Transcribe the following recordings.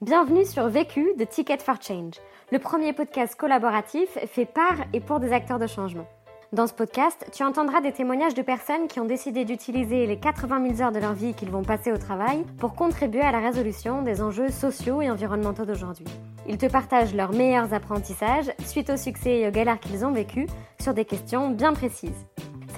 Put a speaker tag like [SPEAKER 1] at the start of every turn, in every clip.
[SPEAKER 1] Bienvenue sur Vécu de Ticket for Change, le premier podcast collaboratif fait par et pour des acteurs de changement. Dans ce podcast, tu entendras des témoignages de personnes qui ont décidé d'utiliser les 80 000 heures de leur vie qu'ils vont passer au travail pour contribuer à la résolution des enjeux sociaux et environnementaux d'aujourd'hui. Ils te partagent leurs meilleurs apprentissages suite au succès et aux galères qu'ils ont vécues sur des questions bien précises.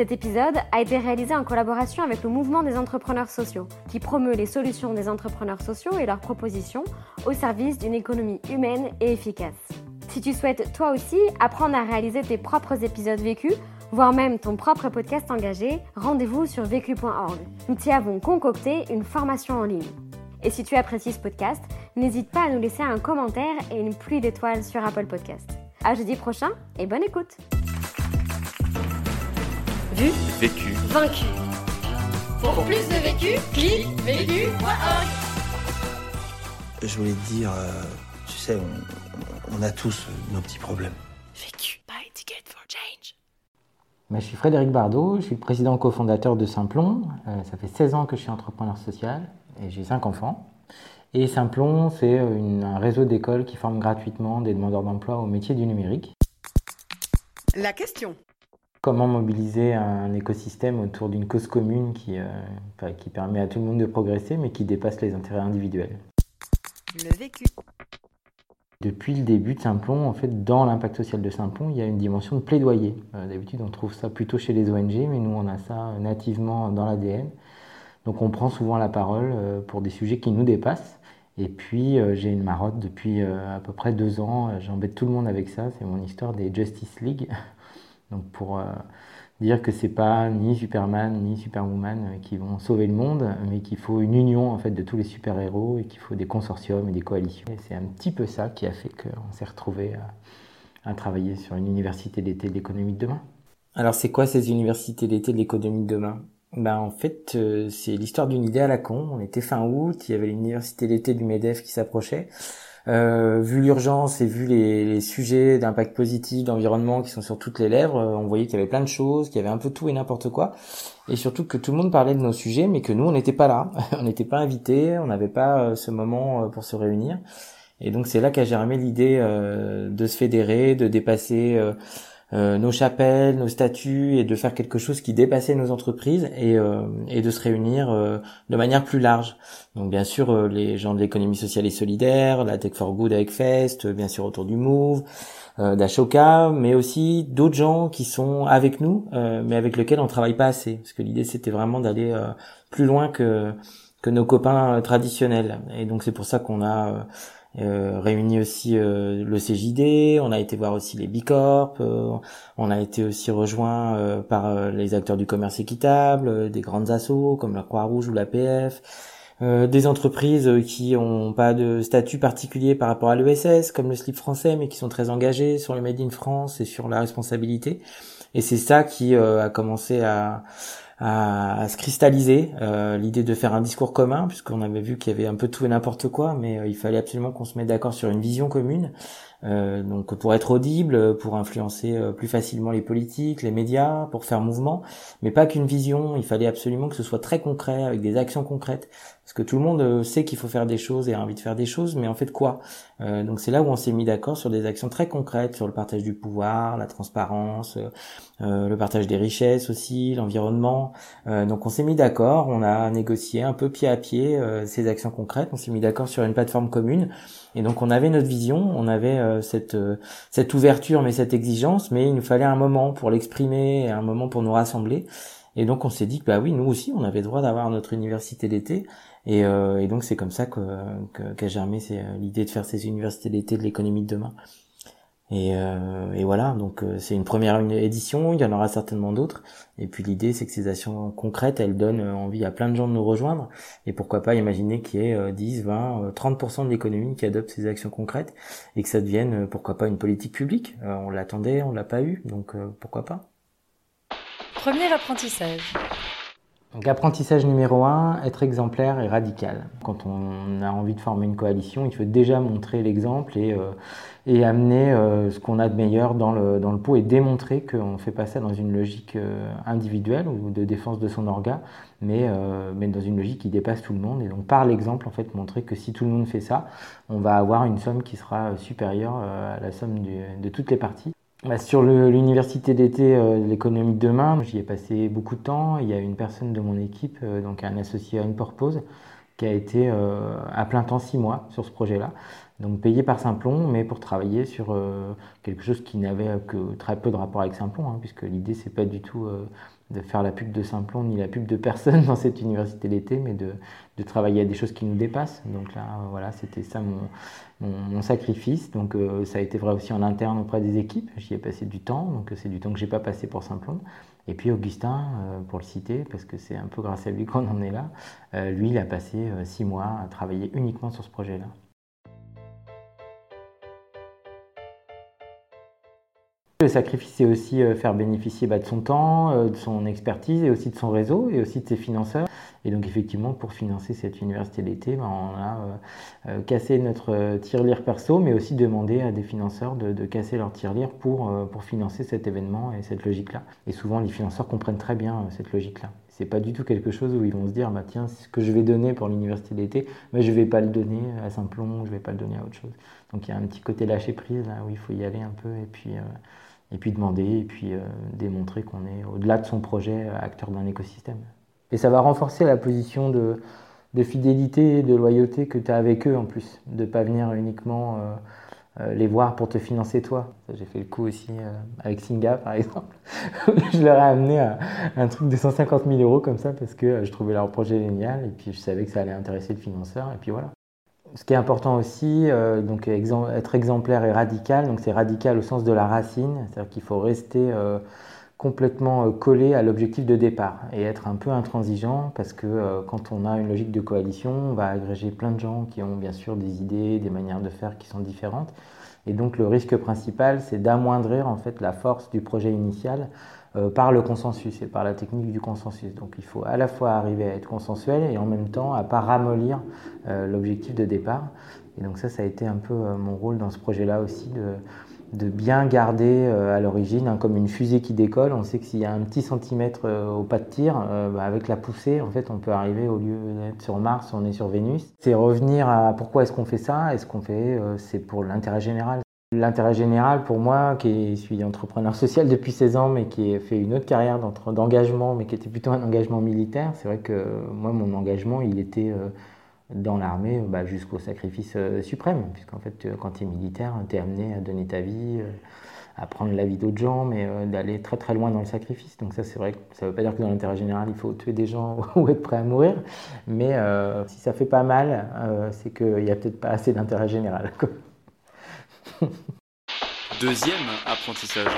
[SPEAKER 1] Cet épisode a été réalisé en collaboration avec le mouvement des entrepreneurs sociaux, qui promeut les solutions des entrepreneurs sociaux et leurs propositions au service d'une économie humaine et efficace. Si tu souhaites toi aussi apprendre à réaliser tes propres épisodes vécus, voire même ton propre podcast engagé, rendez-vous sur vécu.org. Nous t'y avons concocté une formation en ligne. Et si tu apprécies ce podcast, n'hésite pas à nous laisser un commentaire et une pluie d'étoiles sur Apple Podcast. À jeudi prochain et bonne écoute.
[SPEAKER 2] Vu,
[SPEAKER 3] Vécu.
[SPEAKER 2] vaincu. Pour plus de vécu, clique vécu.org.
[SPEAKER 4] Je voulais te dire, euh, tu sais, on, on a tous nos petits problèmes.
[SPEAKER 2] Vécu by Ticket for Change.
[SPEAKER 5] Je suis Frédéric Bardot, je suis le président cofondateur de Simplon. Euh, ça fait 16 ans que je suis entrepreneur social et j'ai 5 enfants. Et Simplon, c'est euh, un réseau d'écoles qui forme gratuitement des demandeurs d'emploi au métier du numérique.
[SPEAKER 6] La question.
[SPEAKER 5] Comment mobiliser un écosystème autour d'une cause commune qui, euh, enfin, qui permet à tout le monde de progresser mais qui dépasse les intérêts individuels.
[SPEAKER 6] Le vécu.
[SPEAKER 5] Depuis le début de Simplon, en fait, dans l'impact social de Simplon, il y a une dimension de plaidoyer. Euh, D'habitude, on trouve ça plutôt chez les ONG, mais nous, on a ça nativement dans l'ADN. Donc, on prend souvent la parole euh, pour des sujets qui nous dépassent. Et puis, euh, j'ai une marotte depuis euh, à peu près deux ans. Euh, J'embête tout le monde avec ça. C'est mon histoire des Justice League. Donc, pour euh, dire que c'est pas ni Superman ni Superwoman euh, qui vont sauver le monde, mais qu'il faut une union en fait de tous les super-héros et qu'il faut des consortiums et des coalitions. Et c'est un petit peu ça qui a fait qu'on s'est retrouvé à, travailler sur une université d'été de l'économie de demain. Alors c'est quoi ces universités d'été de l'économie de demain? Ben, en fait, euh, c'est l'histoire d'une idée à la con. On était fin août, il y avait l'université d'été du MEDEF qui s'approchait. Euh, vu l'urgence et vu les, les sujets d'impact positif, d'environnement qui sont sur toutes les lèvres, euh, on voyait qu'il y avait plein de choses, qu'il y avait un peu tout et n'importe quoi. Et surtout que tout le monde parlait de nos sujets, mais que nous, on n'était pas là. on n'était pas invités, on n'avait pas euh, ce moment euh, pour se réunir. Et donc c'est là qu'a germé l'idée de se fédérer, de dépasser euh, nos chapelles, nos statuts et de faire quelque chose qui dépassait nos entreprises et, euh, et de se réunir euh, de manière plus large. Donc bien sûr euh, les gens de l'économie sociale et solidaire, la Tech for Good avec Fest, euh, bien sûr autour du Move, euh, d'Ashoka, mais aussi d'autres gens qui sont avec nous, mais avec lesquels on travaille pas assez. Parce que l'idée c'était vraiment d'aller plus loin que que nos copains traditionnels. Et donc c'est pour ça qu'on a réuni aussi euh, le CJD, on a été voir aussi les Bicorp, euh, on a été aussi rejoint euh, par euh, les acteurs du commerce équitable, euh, des grandes assos comme la Croix-Rouge ou l'APF, euh, des entreprises euh, qui ont pas de statut particulier par rapport à l'ESS, comme le slip français, mais qui sont très engagés sur le Made in France et sur la responsabilité. Et c'est ça qui euh, a commencé à, se cristalliser, euh, l'idée de faire un discours commun, puisqu'on avait vu qu'il y avait un peu tout et n'importe quoi, mais euh, il fallait absolument qu'on se mette d'accord sur une vision commune. Euh, donc pour être audible, pour influencer euh, plus facilement les politiques, les médias, pour faire mouvement, mais pas qu'une vision, il fallait absolument que ce soit très concret, avec des actions concrètes, parce que tout le monde euh, sait qu'il faut faire des choses et a envie de faire des choses, mais en fait quoi? Euh, Donc c'est là où on s'est mis d'accord sur des actions très concrètes, sur le partage du pouvoir, la transparence, euh, le partage des richesses aussi, l'environnement. Donc on s'est mis d'accord, on a négocié un peu pied à pied ces actions concrètes, on s'est mis d'accord sur une plateforme commune. Et donc on avait notre vision, on avait euh, cette euh, cette ouverture mais cette exigence, mais il nous fallait un moment pour l'exprimer, un moment pour nous rassembler. Et donc on s'est dit que bah oui, nous aussi on avait droit d'avoir notre université d'été. Et, euh, et donc c'est comme ça que qu'a germé l'idée de faire ces universités d'été de l'économie de demain. Et, euh, et voilà, donc euh, c'est une première édition, il y en aura certainement d'autres. Et puis l'idée, c'est que ces actions concrètes, elles donnent euh, envie à plein de gens de nous rejoindre. Et pourquoi pas imaginer qu'il y ait euh, 10, 20, euh, 30% de l'économie qui adopte ces actions concrètes et que ça devienne, euh, pourquoi pas, une politique publique. On l'attendait, on l'a pas eu, donc pourquoi pas.
[SPEAKER 2] Premier apprentissage.
[SPEAKER 5] Donc apprentissage numéro un, être exemplaire et radical. Quand on a envie de former une coalition, il faut déjà montrer l'exemple et, euh, amener euh, ce qu'on a de meilleur dans le, dans le pot et démontrer qu'on ne fait pas ça dans une logique euh, individuelle ou de défense de son orga, mais, mais dans une logique qui dépasse tout le monde. Et donc par l'exemple, en fait, montrer que si tout le monde fait ça, on va avoir une somme qui sera supérieure à la somme de toutes les parties. Bah, sur l'université d'été, euh, l'économie de demain, j'y ai passé beaucoup de temps. Il y a une personne de mon équipe, euh, donc un associé à une purpose, qui a été euh, à plein temps six mois sur ce projet-là. Donc payé par Simplon, mais pour travailler sur quelque chose qui n'avait que très peu de rapport avec Simplon, hein, puisque l'idée c'est pas du tout de faire la pub de Simplon ni la pub de personne dans cette université d'été, mais de, travailler à des choses qui nous dépassent. Donc là, voilà, c'était ça mon, sacrifice. Donc euh, ça a été vrai aussi en interne auprès des équipes. J'y ai passé du temps, donc c'est du temps que j'ai pas passé pour Simplon. Et puis Augustin, euh, pour le citer, parce que c'est un peu grâce à lui qu'on en est là, euh, lui, il a passé six mois à travailler uniquement sur ce projet-là. Le sacrifice, c'est aussi euh, faire bénéficier bah, de son temps, euh, de son expertise et aussi de son réseau et aussi de ses financeurs. Et donc effectivement, pour financer cette université d'été, bah, on a euh, cassé notre tirelire perso, mais aussi demandé à des financeurs de, casser leur tirelire pour, pour financer cet événement et cette logique-là. Et souvent, les financeurs comprennent très bien cette logique-là. C'est pas du tout quelque chose où ils vont se dire, bah, tiens, ce que je vais donner pour l'université d'été, mais je vais pas le donner à Saint-Plon, je vais pas le donner à autre chose. Donc il y a un petit côté lâcher prise là où il faut y aller un peu et puis et puis demander, et puis euh, démontrer qu'on est au-delà de son projet euh, acteur d'un écosystème. Et ça va renforcer la position de, fidélité de loyauté que tu as avec eux en plus, de ne pas venir uniquement euh, les voir pour te financer toi. J'ai fait le coup aussi avec Singa par exemple. je leur ai amené un truc de 150 000 euros comme ça parce que je trouvais leur projet génial et puis je savais que ça allait intéresser le financeur et puis voilà. Ce qui est important aussi, euh, donc être exemplaire et radical. Donc c'est radical au sens de la racine, c'est-à-dire qu'il faut rester euh, complètement euh, collé à l'objectif de départ et être un peu intransigeant parce que quand on a une logique de coalition, on va agréger plein de gens qui ont bien sûr des idées, des manières de faire qui sont différentes. Et donc le risque principal, c'est d'amoindrir en fait la force du projet initial euh, par le consensus et par la technique du consensus. Donc il faut à la fois arriver à être consensuel et en même temps à pas ramollir euh, l'objectif de départ. Et donc ça, ça a été un peu euh, mon rôle dans ce projet-là aussi de, de bien garder à l'origine, hein, comme une fusée qui décolle, on sait que s'il y a un petit centimètre au pas de tir, bah, avec la poussée, en fait, on peut arriver au lieu d'être sur Mars, on est sur Vénus. C'est revenir à pourquoi est-ce qu'on fait ça? Est-ce qu'on fait, c'est pour l'intérêt général? L'intérêt général pour moi, qui suis entrepreneur social depuis 16 ans, mais qui ai fait une autre carrière d'engagement, mais qui était plutôt un engagement militaire, c'est vrai que moi, mon engagement, il était euh, dans l'armée bah, jusqu'au sacrifice euh, suprême, puisqu'en fait, euh, quand tu es militaire, tu es amené à donner ta vie, à prendre la vie d'autres gens, mais d'aller très très loin dans le sacrifice. Donc ça, c'est vrai que ça ne veut pas dire que dans l'intérêt général, il faut tuer des gens ou être prêt à mourir, mais si ça fait pas mal, c'est qu'il n'y a peut-être pas assez d'intérêt général.
[SPEAKER 3] Deuxième apprentissage.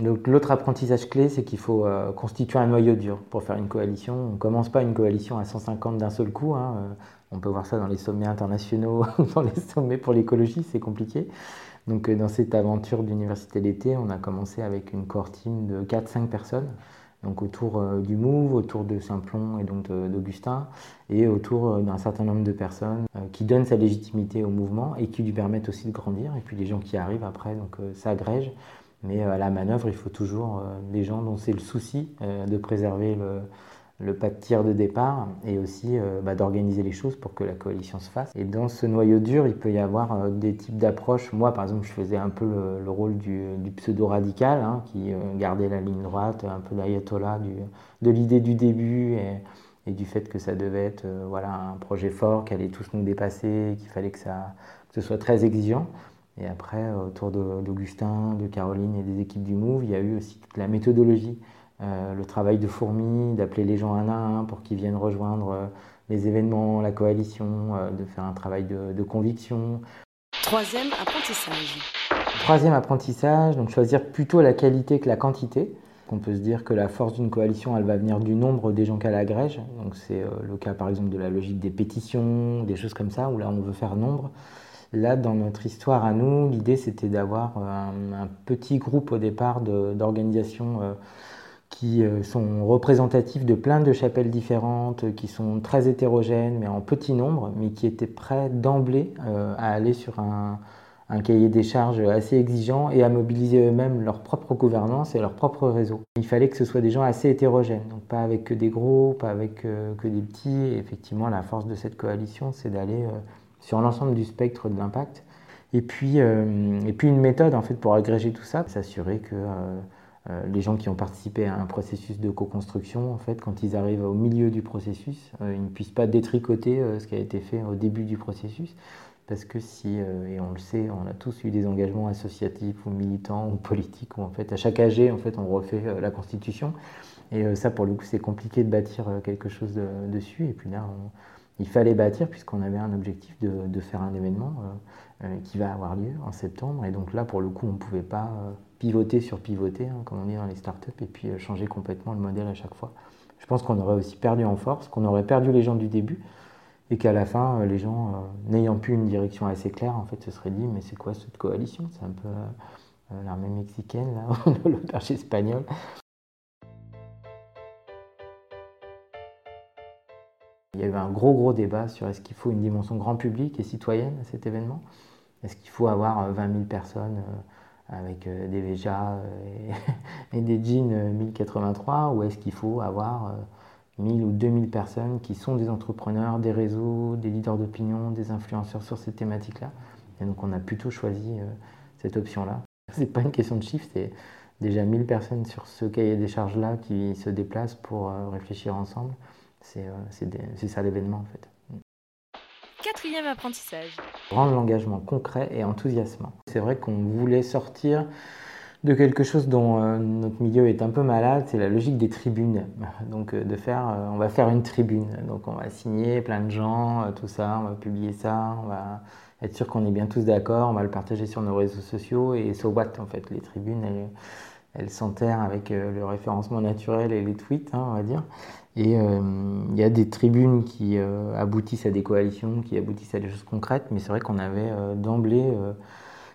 [SPEAKER 5] L'autre apprentissage clé, c'est qu'il faut euh, constituer un noyau dur pour faire une coalition. On ne commence pas une coalition à 150 d'un seul coup. Hein. Euh, on peut voir ça dans les sommets internationaux, dans les sommets pour l'écologie, c'est compliqué. Donc euh, dans cette aventure d'université d'été, on a commencé avec une core team de 4-5 personnes donc autour du Move, autour de Simplon et donc d'Augustin, et autour d'un certain nombre de personnes qui donnent sa légitimité au mouvement et qui lui permettent aussi de grandir. Et puis les gens qui arrivent après donc s'agrègent. Mais à la manœuvre, il faut toujours des gens dont c'est le souci de préserver le, le pas de tir de départ et aussi euh, bah, d'organiser les choses pour que la coalition se fasse. Et dans ce noyau dur, il peut y avoir euh, des types d'approches. Moi, par exemple, je faisais un peu le, rôle du, pseudo-radical, hein, qui euh, gardait la ligne droite, un peu l'ayatollah de l'idée du début et, du fait que ça devait être voilà, un projet fort, qui allait tous nous dépasser, qu'il fallait que, ça, que ce soit très exigeant. Et après, autour d'Augustin, de, de Caroline et des équipes du Move, il y a eu aussi toute la méthodologie euh, le travail de fourmi, d'appeler les gens un à un pour qu'ils viennent rejoindre euh, les événements, la coalition, euh, de faire un travail de, conviction.
[SPEAKER 6] Troisième apprentissage.
[SPEAKER 5] Troisième apprentissage, donc choisir plutôt la qualité que la quantité. On peut se dire que la force d'une coalition, elle va venir du nombre des gens qu'elle agrège. Donc c'est le cas par exemple de la logique des pétitions, des choses comme ça, où là on veut faire nombre. Là, dans notre histoire à nous, l'idée c'était d'avoir un, petit groupe au départ d'organisations qui euh, sont représentatifs de plein de chapelles différentes, qui sont très hétérogènes, mais en petit nombre, mais qui étaient prêts d'emblée euh, à aller sur un, cahier des charges assez exigeant et à mobiliser eux-mêmes leur propre gouvernance et leur propre réseau. Il fallait que ce soit des gens assez hétérogènes, donc pas avec que des gros, pas avec euh, que des petits. Et effectivement, la force de cette coalition, c'est d'aller euh, sur l'ensemble du spectre de l'impact. Et puis, euh, et puis une méthode en fait pour agréger tout ça, s'assurer que les gens qui ont participé à un processus de co-construction, en fait, quand ils arrivent au milieu du processus, ils ne puissent pas détricoter ce qui a été fait au début du processus, parce que si, euh, et on le sait, on a tous eu des engagements associatifs ou militants ou politiques, où en fait à chaque AG, en fait, on refait euh, la Constitution. Et euh, ça, pour le coup, c'est compliqué de bâtir quelque chose dessus. Et puis là, il fallait bâtir puisqu'on avait un objectif de, faire un événement qui va avoir lieu en septembre. Et donc là, pour le coup, on ne pouvait pas pivoter sur pivoter, hein, comme on dit dans les startups, et puis changer complètement le modèle à chaque fois. Je pense qu'on aurait aussi perdu en force, qu'on aurait perdu les gens du début et qu'à la fin, euh, les gens, euh, n'ayant plus une direction assez claire, en fait, se seraient dit, mais c'est quoi cette coalition? C'est un peu euh, l'armée mexicaine, là, espagnole. Il y a eu un gros gros débat sur est-ce qu'il faut une dimension grand public et citoyenne à cet événement? Est-ce qu'il faut avoir 20 000 personnes avec des Véjas et, des jeans 1083 ou est-ce qu'il faut avoir 1000 ou 2000 personnes qui sont des entrepreneurs, des réseaux, des leaders d'opinion, des influenceurs sur ces thématiques-là? Et donc on a plutôt choisi euh, cette option-là. C'est pas une question de chiffre, c'est déjà 1000 personnes sur ce cahier des charges-là qui se déplacent pour euh, réfléchir ensemble. C'est euh, ça l'événement en fait.
[SPEAKER 2] Quatrième apprentissage.
[SPEAKER 5] Rendre l'engagement concret et enthousiasmant. C'est vrai qu'on voulait sortir de quelque chose dont euh, notre milieu est un peu malade, c'est la logique des tribunes. Donc euh, de faire, euh, on va faire une tribune. Donc on va signer plein de gens, tout ça, on va publier ça, on va être sûr qu'on est bien tous d'accord, on va le partager sur nos réseaux sociaux et so what en fait. Les tribunes, elles, elles s'enterrent avec le référencement naturel et les tweets, hein, on va dire. Et il y a des tribunes qui aboutissent à des coalitions, qui aboutissent à des choses concrètes, mais c'est vrai qu'on avait d'emblée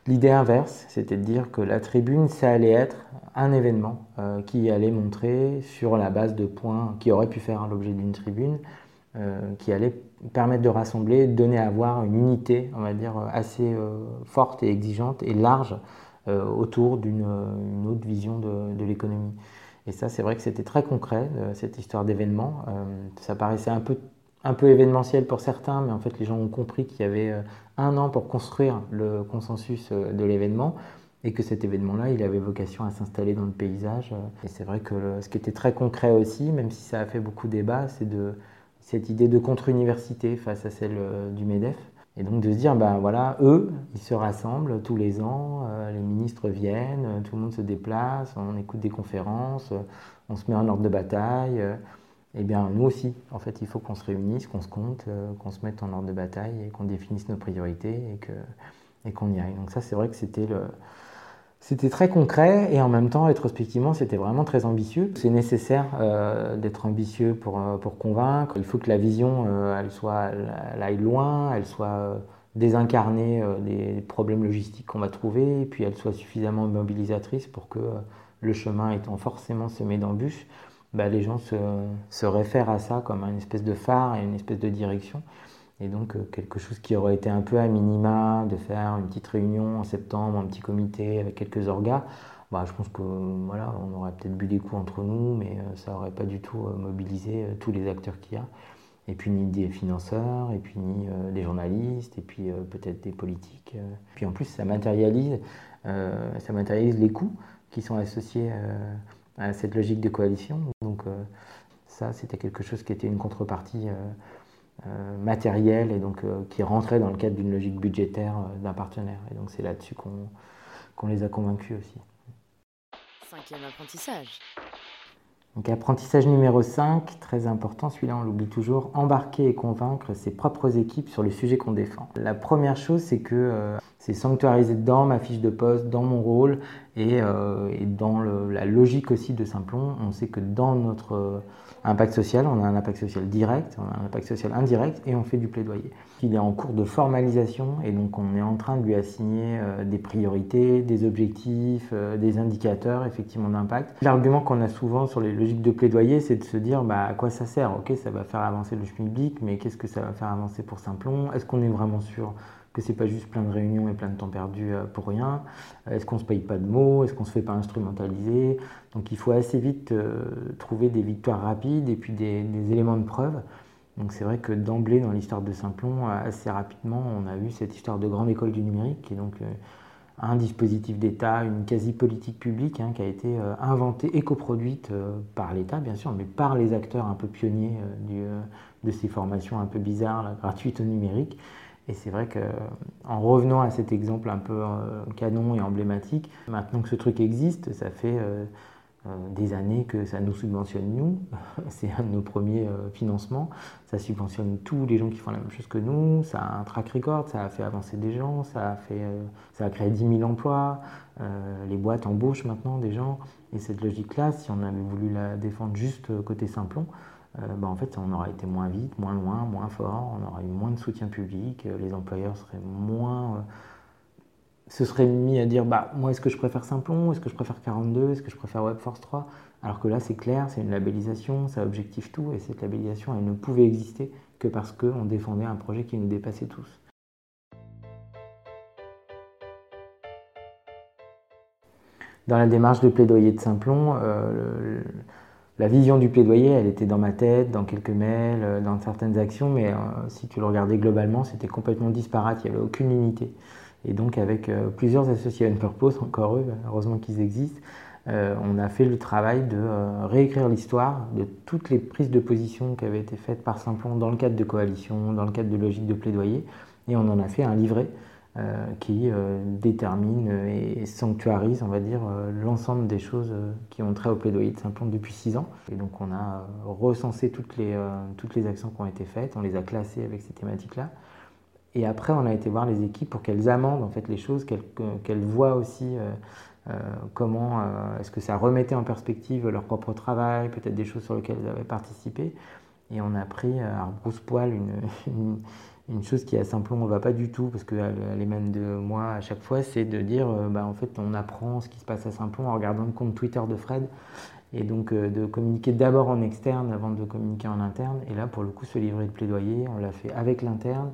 [SPEAKER 5] L'idée inverse, c'était de dire que la tribune, ça allait être un événement euh, qui allait montrer sur la base de points qui auraient pu faire l'objet d'une tribune, euh, qui allait permettre de rassembler, donner à voir une unité, on va dire, assez euh, forte et exigeante et large autour d'une autre vision de, l'économie. Et ça, c'est vrai que c'était très concret, cette histoire d'événement. ça paraissait un peu un peu événementiel pour certains, mais en fait les gens ont compris qu'il y avait euh, un an pour construire le consensus euh, de l'événement et que cet événement-là, il avait vocation à s'installer dans le paysage. Euh. Et c'est vrai que ce qui était très concret aussi, même si ça a fait beaucoup débat, c'est de cette idée de contre-université face à celle du MEDEF. Et donc de se dire, ben voilà, eux, ils se rassemblent tous les ans, les ministres viennent, tout le monde se déplace, on écoute des conférences, on se met en ordre de bataille, eh bien nous aussi, en fait, il faut qu'on se réunisse, qu'on se compte, euh, qu'on se mette en ordre de bataille et qu'on définisse nos priorités et que et qu'on y aille. Donc ça, c'est vrai que c'était le c'était très concret et en même temps, rétrospectivement, c'était vraiment très ambitieux. C'est nécessaire euh, d'être ambitieux pour, euh, pour convaincre. Il faut que la vision, elle, soit, aille loin, elle soit désincarnée des problèmes logistiques qu'on va trouver, puis elle soit suffisamment mobilisatrice pour que le chemin étant forcément semé d'embûches, bah, les gens se, réfèrent à ça comme une espèce de phare et une espèce de direction. Et donc euh, quelque chose qui aurait été un peu à minima, de faire une petite réunion en septembre, un petit comité avec quelques orgas, bah, je pense que voilà, on aurait peut-être bu des coups entre nous, mais euh, ça n'aurait pas du tout euh, mobilisé tous les acteurs qu'il y a. Et puis ni des financeurs, et puis ni des journalistes, et puis peut-être des politiques. Puis en plus, ça matérialise, ça matérialise les coûts qui sont associés à cette logique de coalition. Donc ça, c'était quelque chose qui était une contrepartie euh, euh, matérielle et donc qui rentrait dans le cadre d'une logique budgétaire d'un partenaire. Et donc c'est là-dessus qu'on les a convaincus aussi.
[SPEAKER 2] Cinquième apprentissage.
[SPEAKER 5] Donc apprentissage numéro 5, très important, celui-là on l'oublie toujours, embarquer et convaincre ses propres équipes sur le sujet qu'on défend. La première chose c'est que c'est sanctuarisé dans ma fiche de poste, dans mon rôle et, euh, dans la logique aussi de Simplon. On sait que dans notre euh, impact social, on a un impact social direct, on a un impact social indirect et on fait du plaidoyer. Il est en cours de formalisation et donc on est en train de lui assigner euh, des priorités, des objectifs, euh, des indicateurs effectivement d'impact. L'argument qu'on a souvent sur les logiques de plaidoyer, c'est de se dire bah, à quoi ça sert? Ok, ça va faire avancer le public, mais qu'est-ce que ça va faire avancer pour Simplon? Est-ce qu'on est vraiment sûr que c'est pas juste plein de réunions et plein de temps perdu euh, pour rien? Est-ce qu'on se paye pas de mots? Est-ce qu'on se fait pas instrumentaliser? Donc il faut assez vite trouver des victoires rapides et puis des, des éléments de preuve. Donc c'est vrai que d'emblée dans l'histoire de Simplon, assez rapidement, on a eu cette histoire de grande école du numérique, qui est donc euh, un dispositif d'État, une quasi-politique publique hein, qui a été euh, inventée et coproduite euh, par l'État, bien sûr, mais par les acteurs un peu pionniers de ces formations un peu bizarres, gratuites au numérique. Et c'est vrai qu'en revenant à cet exemple un peu canon et emblématique, maintenant que ce truc existe, ça fait des années que ça nous subventionne nous, c'est un de nos premiers euh, financements, ça subventionne tous les gens qui font la même chose que nous, ça a un track record, ça a fait avancer des gens, ça a, fait, euh, ça a créé 10 000 emplois, les boîtes embauchent maintenant des gens, et cette logique-là, si on avait voulu la défendre juste côté Simplon, bah en fait on aurait été moins vite, moins loin, moins fort, on aurait eu moins de soutien public, les employeurs seraient moins se serait mis à dire bah, moi, est-ce que je préfère Simplon? Est-ce que je préfère 42 Est-ce que je préfère WebForce 3 Alors que là, c'est clair, c'est une labellisation, ça objective tout, et cette labellisation, elle ne pouvait exister que parce qu'on défendait un projet qui nous dépassait tous. Dans la démarche de plaidoyer de Simplon, euh, la vision du plaidoyer, elle était dans ma tête, dans quelques mails, euh, dans certaines actions, mais euh, si tu le regardais globalement, c'était complètement disparate, il n'y avait aucune unité. Et donc avec euh, plusieurs associés Purpose, encore eux, heureusement qu'ils existent, euh, on a fait le travail de euh, réécrire l'histoire de toutes les prises de position qui avaient été faites par Simplon dans le cadre de coalition, dans le cadre de logique de plaidoyer, et on en a fait un livret qui détermine et sanctuarise, on va dire, l'ensemble des choses qui ont trait au plaidoyer de Simplon depuis six ans. Et donc on a recensé toutes les, toutes les actions qui ont été faites, on les a classées avec ces thématiques-là. Et après, on a été voir les équipes pour qu'elles amendent en fait les choses, qu'elles voient aussi euh, euh, comment euh, est-ce que ça remettait en perspective leur propre travail, peut-être des choses sur lesquelles elles avaient participé. Et on a pris à brousse poil une, chose qui à Simplon ne va pas du tout, parce qu'elle elle émane de moi à chaque fois, c'est de dire bah, en fait on apprend ce qui se passe à Simplon en regardant le compte Twitter de Fred. Et donc de communiquer d'abord en externe avant de communiquer en interne. Et là, pour le coup, ce livret de plaidoyer, on l'a fait avec l'interne.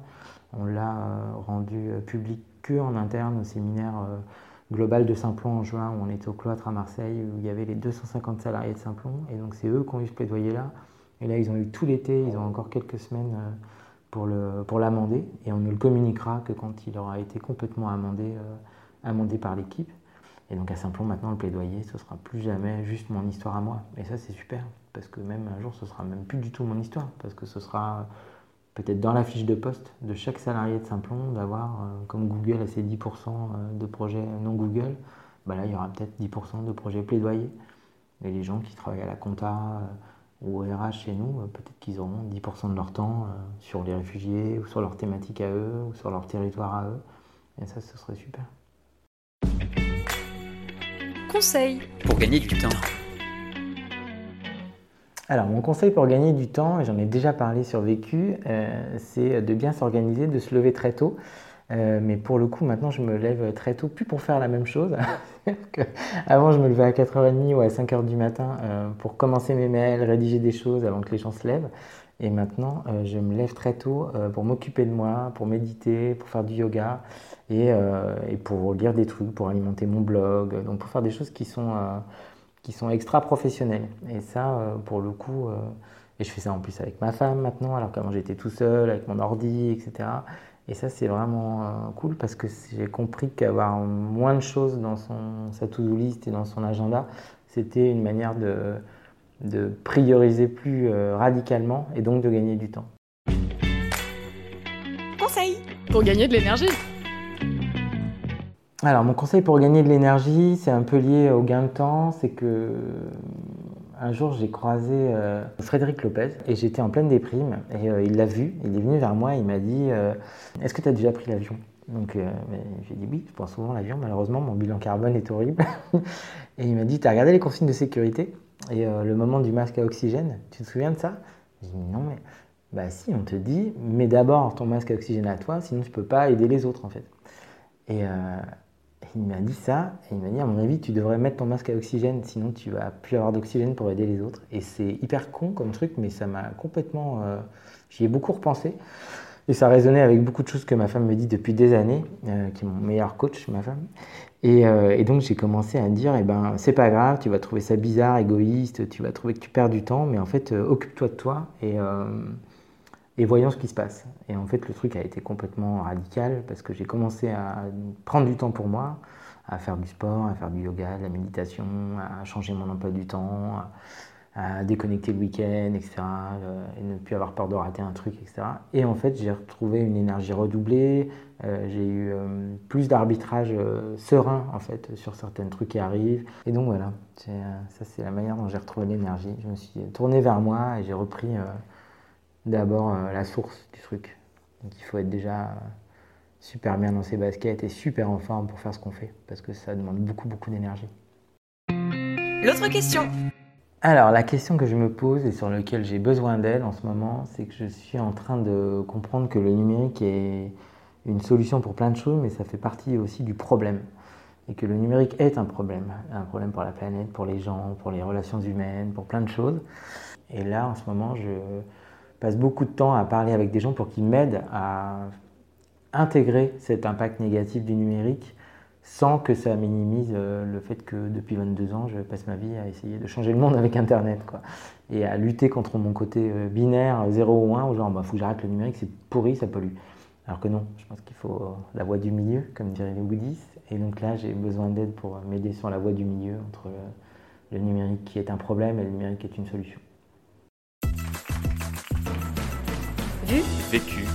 [SPEAKER 5] On l'a euh, rendu euh, public que en interne au séminaire euh, global de Simplon en juin, où on était au cloître à Marseille, où il y avait les 250 salariés de Simplon. Et donc c'est eux qui ont eu ce plaidoyer-là. Et là, ils ont eu tout l'été, ils ont encore quelques semaines pour, l'amender. Et on ne le communiquera que quand il aura été complètement amendé, amendé par l'équipe. Et donc à Simplon, maintenant, le plaidoyer, ce sera plus jamais juste mon histoire à moi. Et ça, c'est super, parce que même un jour, ce sera même plus du tout mon histoire, parce que ce sera peut-être dans la fiche de poste de chaque salarié de Simplon, d'avoir, euh, comme Google a ses 10% euh, de projets non Google, bah là, il y aura peut-être 10% de projets plaidoyers. Et les gens qui travaillent à la compta euh, ou au RH chez nous, peut-être qu'ils auront 10% de leur temps sur les réfugiés ou sur leur thématique à eux ou sur leur territoire à eux. Et ça, ce serait super.
[SPEAKER 6] Conseil
[SPEAKER 3] pour gagner du temps.
[SPEAKER 5] Alors, mon conseil pour gagner du temps, et j'en ai déjà parlé sur Vécu, euh, c'est de bien s'organiser, de se lever très tôt. Euh, mais pour le coup, maintenant, je me lève très tôt, plus pour faire la même chose. Avant, je me levais à 4h30 ou à 5h du matin euh, pour commencer mes mails, rédiger des choses avant que les gens se lèvent. Et maintenant, je me lève très tôt pour m'occuper de moi, pour méditer, pour faire du yoga et, et, pour lire des trucs, pour alimenter mon blog, donc pour faire des choses qui sont qui sont extra professionnels. Et ça, euh, pour le coup, euh, et je fais ça en plus avec ma femme maintenant, alors qu'avant j'étais tout seul avec mon ordi, etc. Et ça, c'est vraiment euh, cool parce que j'ai compris qu'avoir moins de choses dans son, sa to-do list et dans son agenda, c'était une manière de, de prioriser plus radicalement et donc de gagner du temps.
[SPEAKER 6] Conseil pour gagner de l'énergie.
[SPEAKER 5] Alors, mon conseil pour gagner de l'énergie, c'est un peu lié au gain de temps. C'est que un jour, j'ai croisé euh, Frédéric Lopez et j'étais en pleine déprime. Et euh, il l'a vu, il est venu vers moi, il m'a dit euh, Est-ce que tu as déjà pris l'avion? Donc, j'ai dit Oui, je prends souvent l'avion. Malheureusement, mon bilan carbone est horrible. et il m'a dit Tu as regardé les consignes de sécurité? Et le moment du masque à oxygène Tu te souviens de ça? J'ai dit Non, mais Bah si, on te dit, mets d'abord ton masque à oxygène à toi, sinon tu peux pas aider les autres en fait. Et, il m'a dit ça, et il m'a dit, à mon avis, tu devrais mettre ton masque à oxygène, sinon tu vas plus avoir d'oxygène pour aider les autres. Et c'est hyper con comme truc, mais ça m'a complètement... Euh, j'y ai beaucoup repensé. Et ça résonnait avec beaucoup de choses que ma femme me dit depuis des années, euh, qui est mon meilleur coach, ma femme. Et, euh, et donc j'ai commencé à dire, eh ben, c'est pas grave, tu vas trouver ça bizarre, égoïste, tu vas trouver que tu perds du temps, mais en fait, occupe-toi de toi et, et voyons ce qui se passe. Et en fait, le truc a été complètement radical parce que j'ai commencé à prendre du temps pour moi, à faire du sport, à faire du yoga, de la méditation, à changer mon emploi du temps, à déconnecter le week-end, etc. Euh, et ne plus avoir peur de rater un truc, etc. Et en fait, j'ai retrouvé une énergie redoublée, euh, j'ai eu euh, plus d'arbitrage serein, en fait, sur certains trucs qui arrivent. Et donc voilà, ça c'est la manière dont j'ai retrouvé l'énergie. Je me suis tourné vers moi et j'ai repris d'abord euh, la source du truc. Donc il faut être déjà euh, super bien dans ses baskets et super en forme pour faire ce qu'on fait, parce que ça demande beaucoup, beaucoup d'énergie.
[SPEAKER 6] L'autre question
[SPEAKER 5] Alors, la question que je me pose et sur laquelle j'ai besoin d'aide en ce moment, c'est que je suis en train de comprendre que le numérique est une solution pour plein de choses, mais ça fait partie aussi du problème. Et que le numérique est un problème, un problème pour la planète, pour les gens, pour les relations humaines, pour plein de choses. Et là, en ce moment, je, passe beaucoup de temps à parler avec des gens pour qu'ils m'aident à intégrer cet impact négatif du numérique sans que ça minimise euh, le fait que depuis 22 ans, je passe ma vie à essayer de changer le monde avec Internet. Quoi. Et à lutter contre mon côté euh, binaire, 0 ou 1, où genre, il bah, faut que j'arrête le numérique, c'est pourri, ça pollue. Alors que non, je pense qu'il faut la voie du milieu, comme diraient les bouddhistes. Et donc là, j'ai besoin d'aide pour m'aider sur la voie du milieu entre le numérique qui est un problème et le numérique qui est une solution.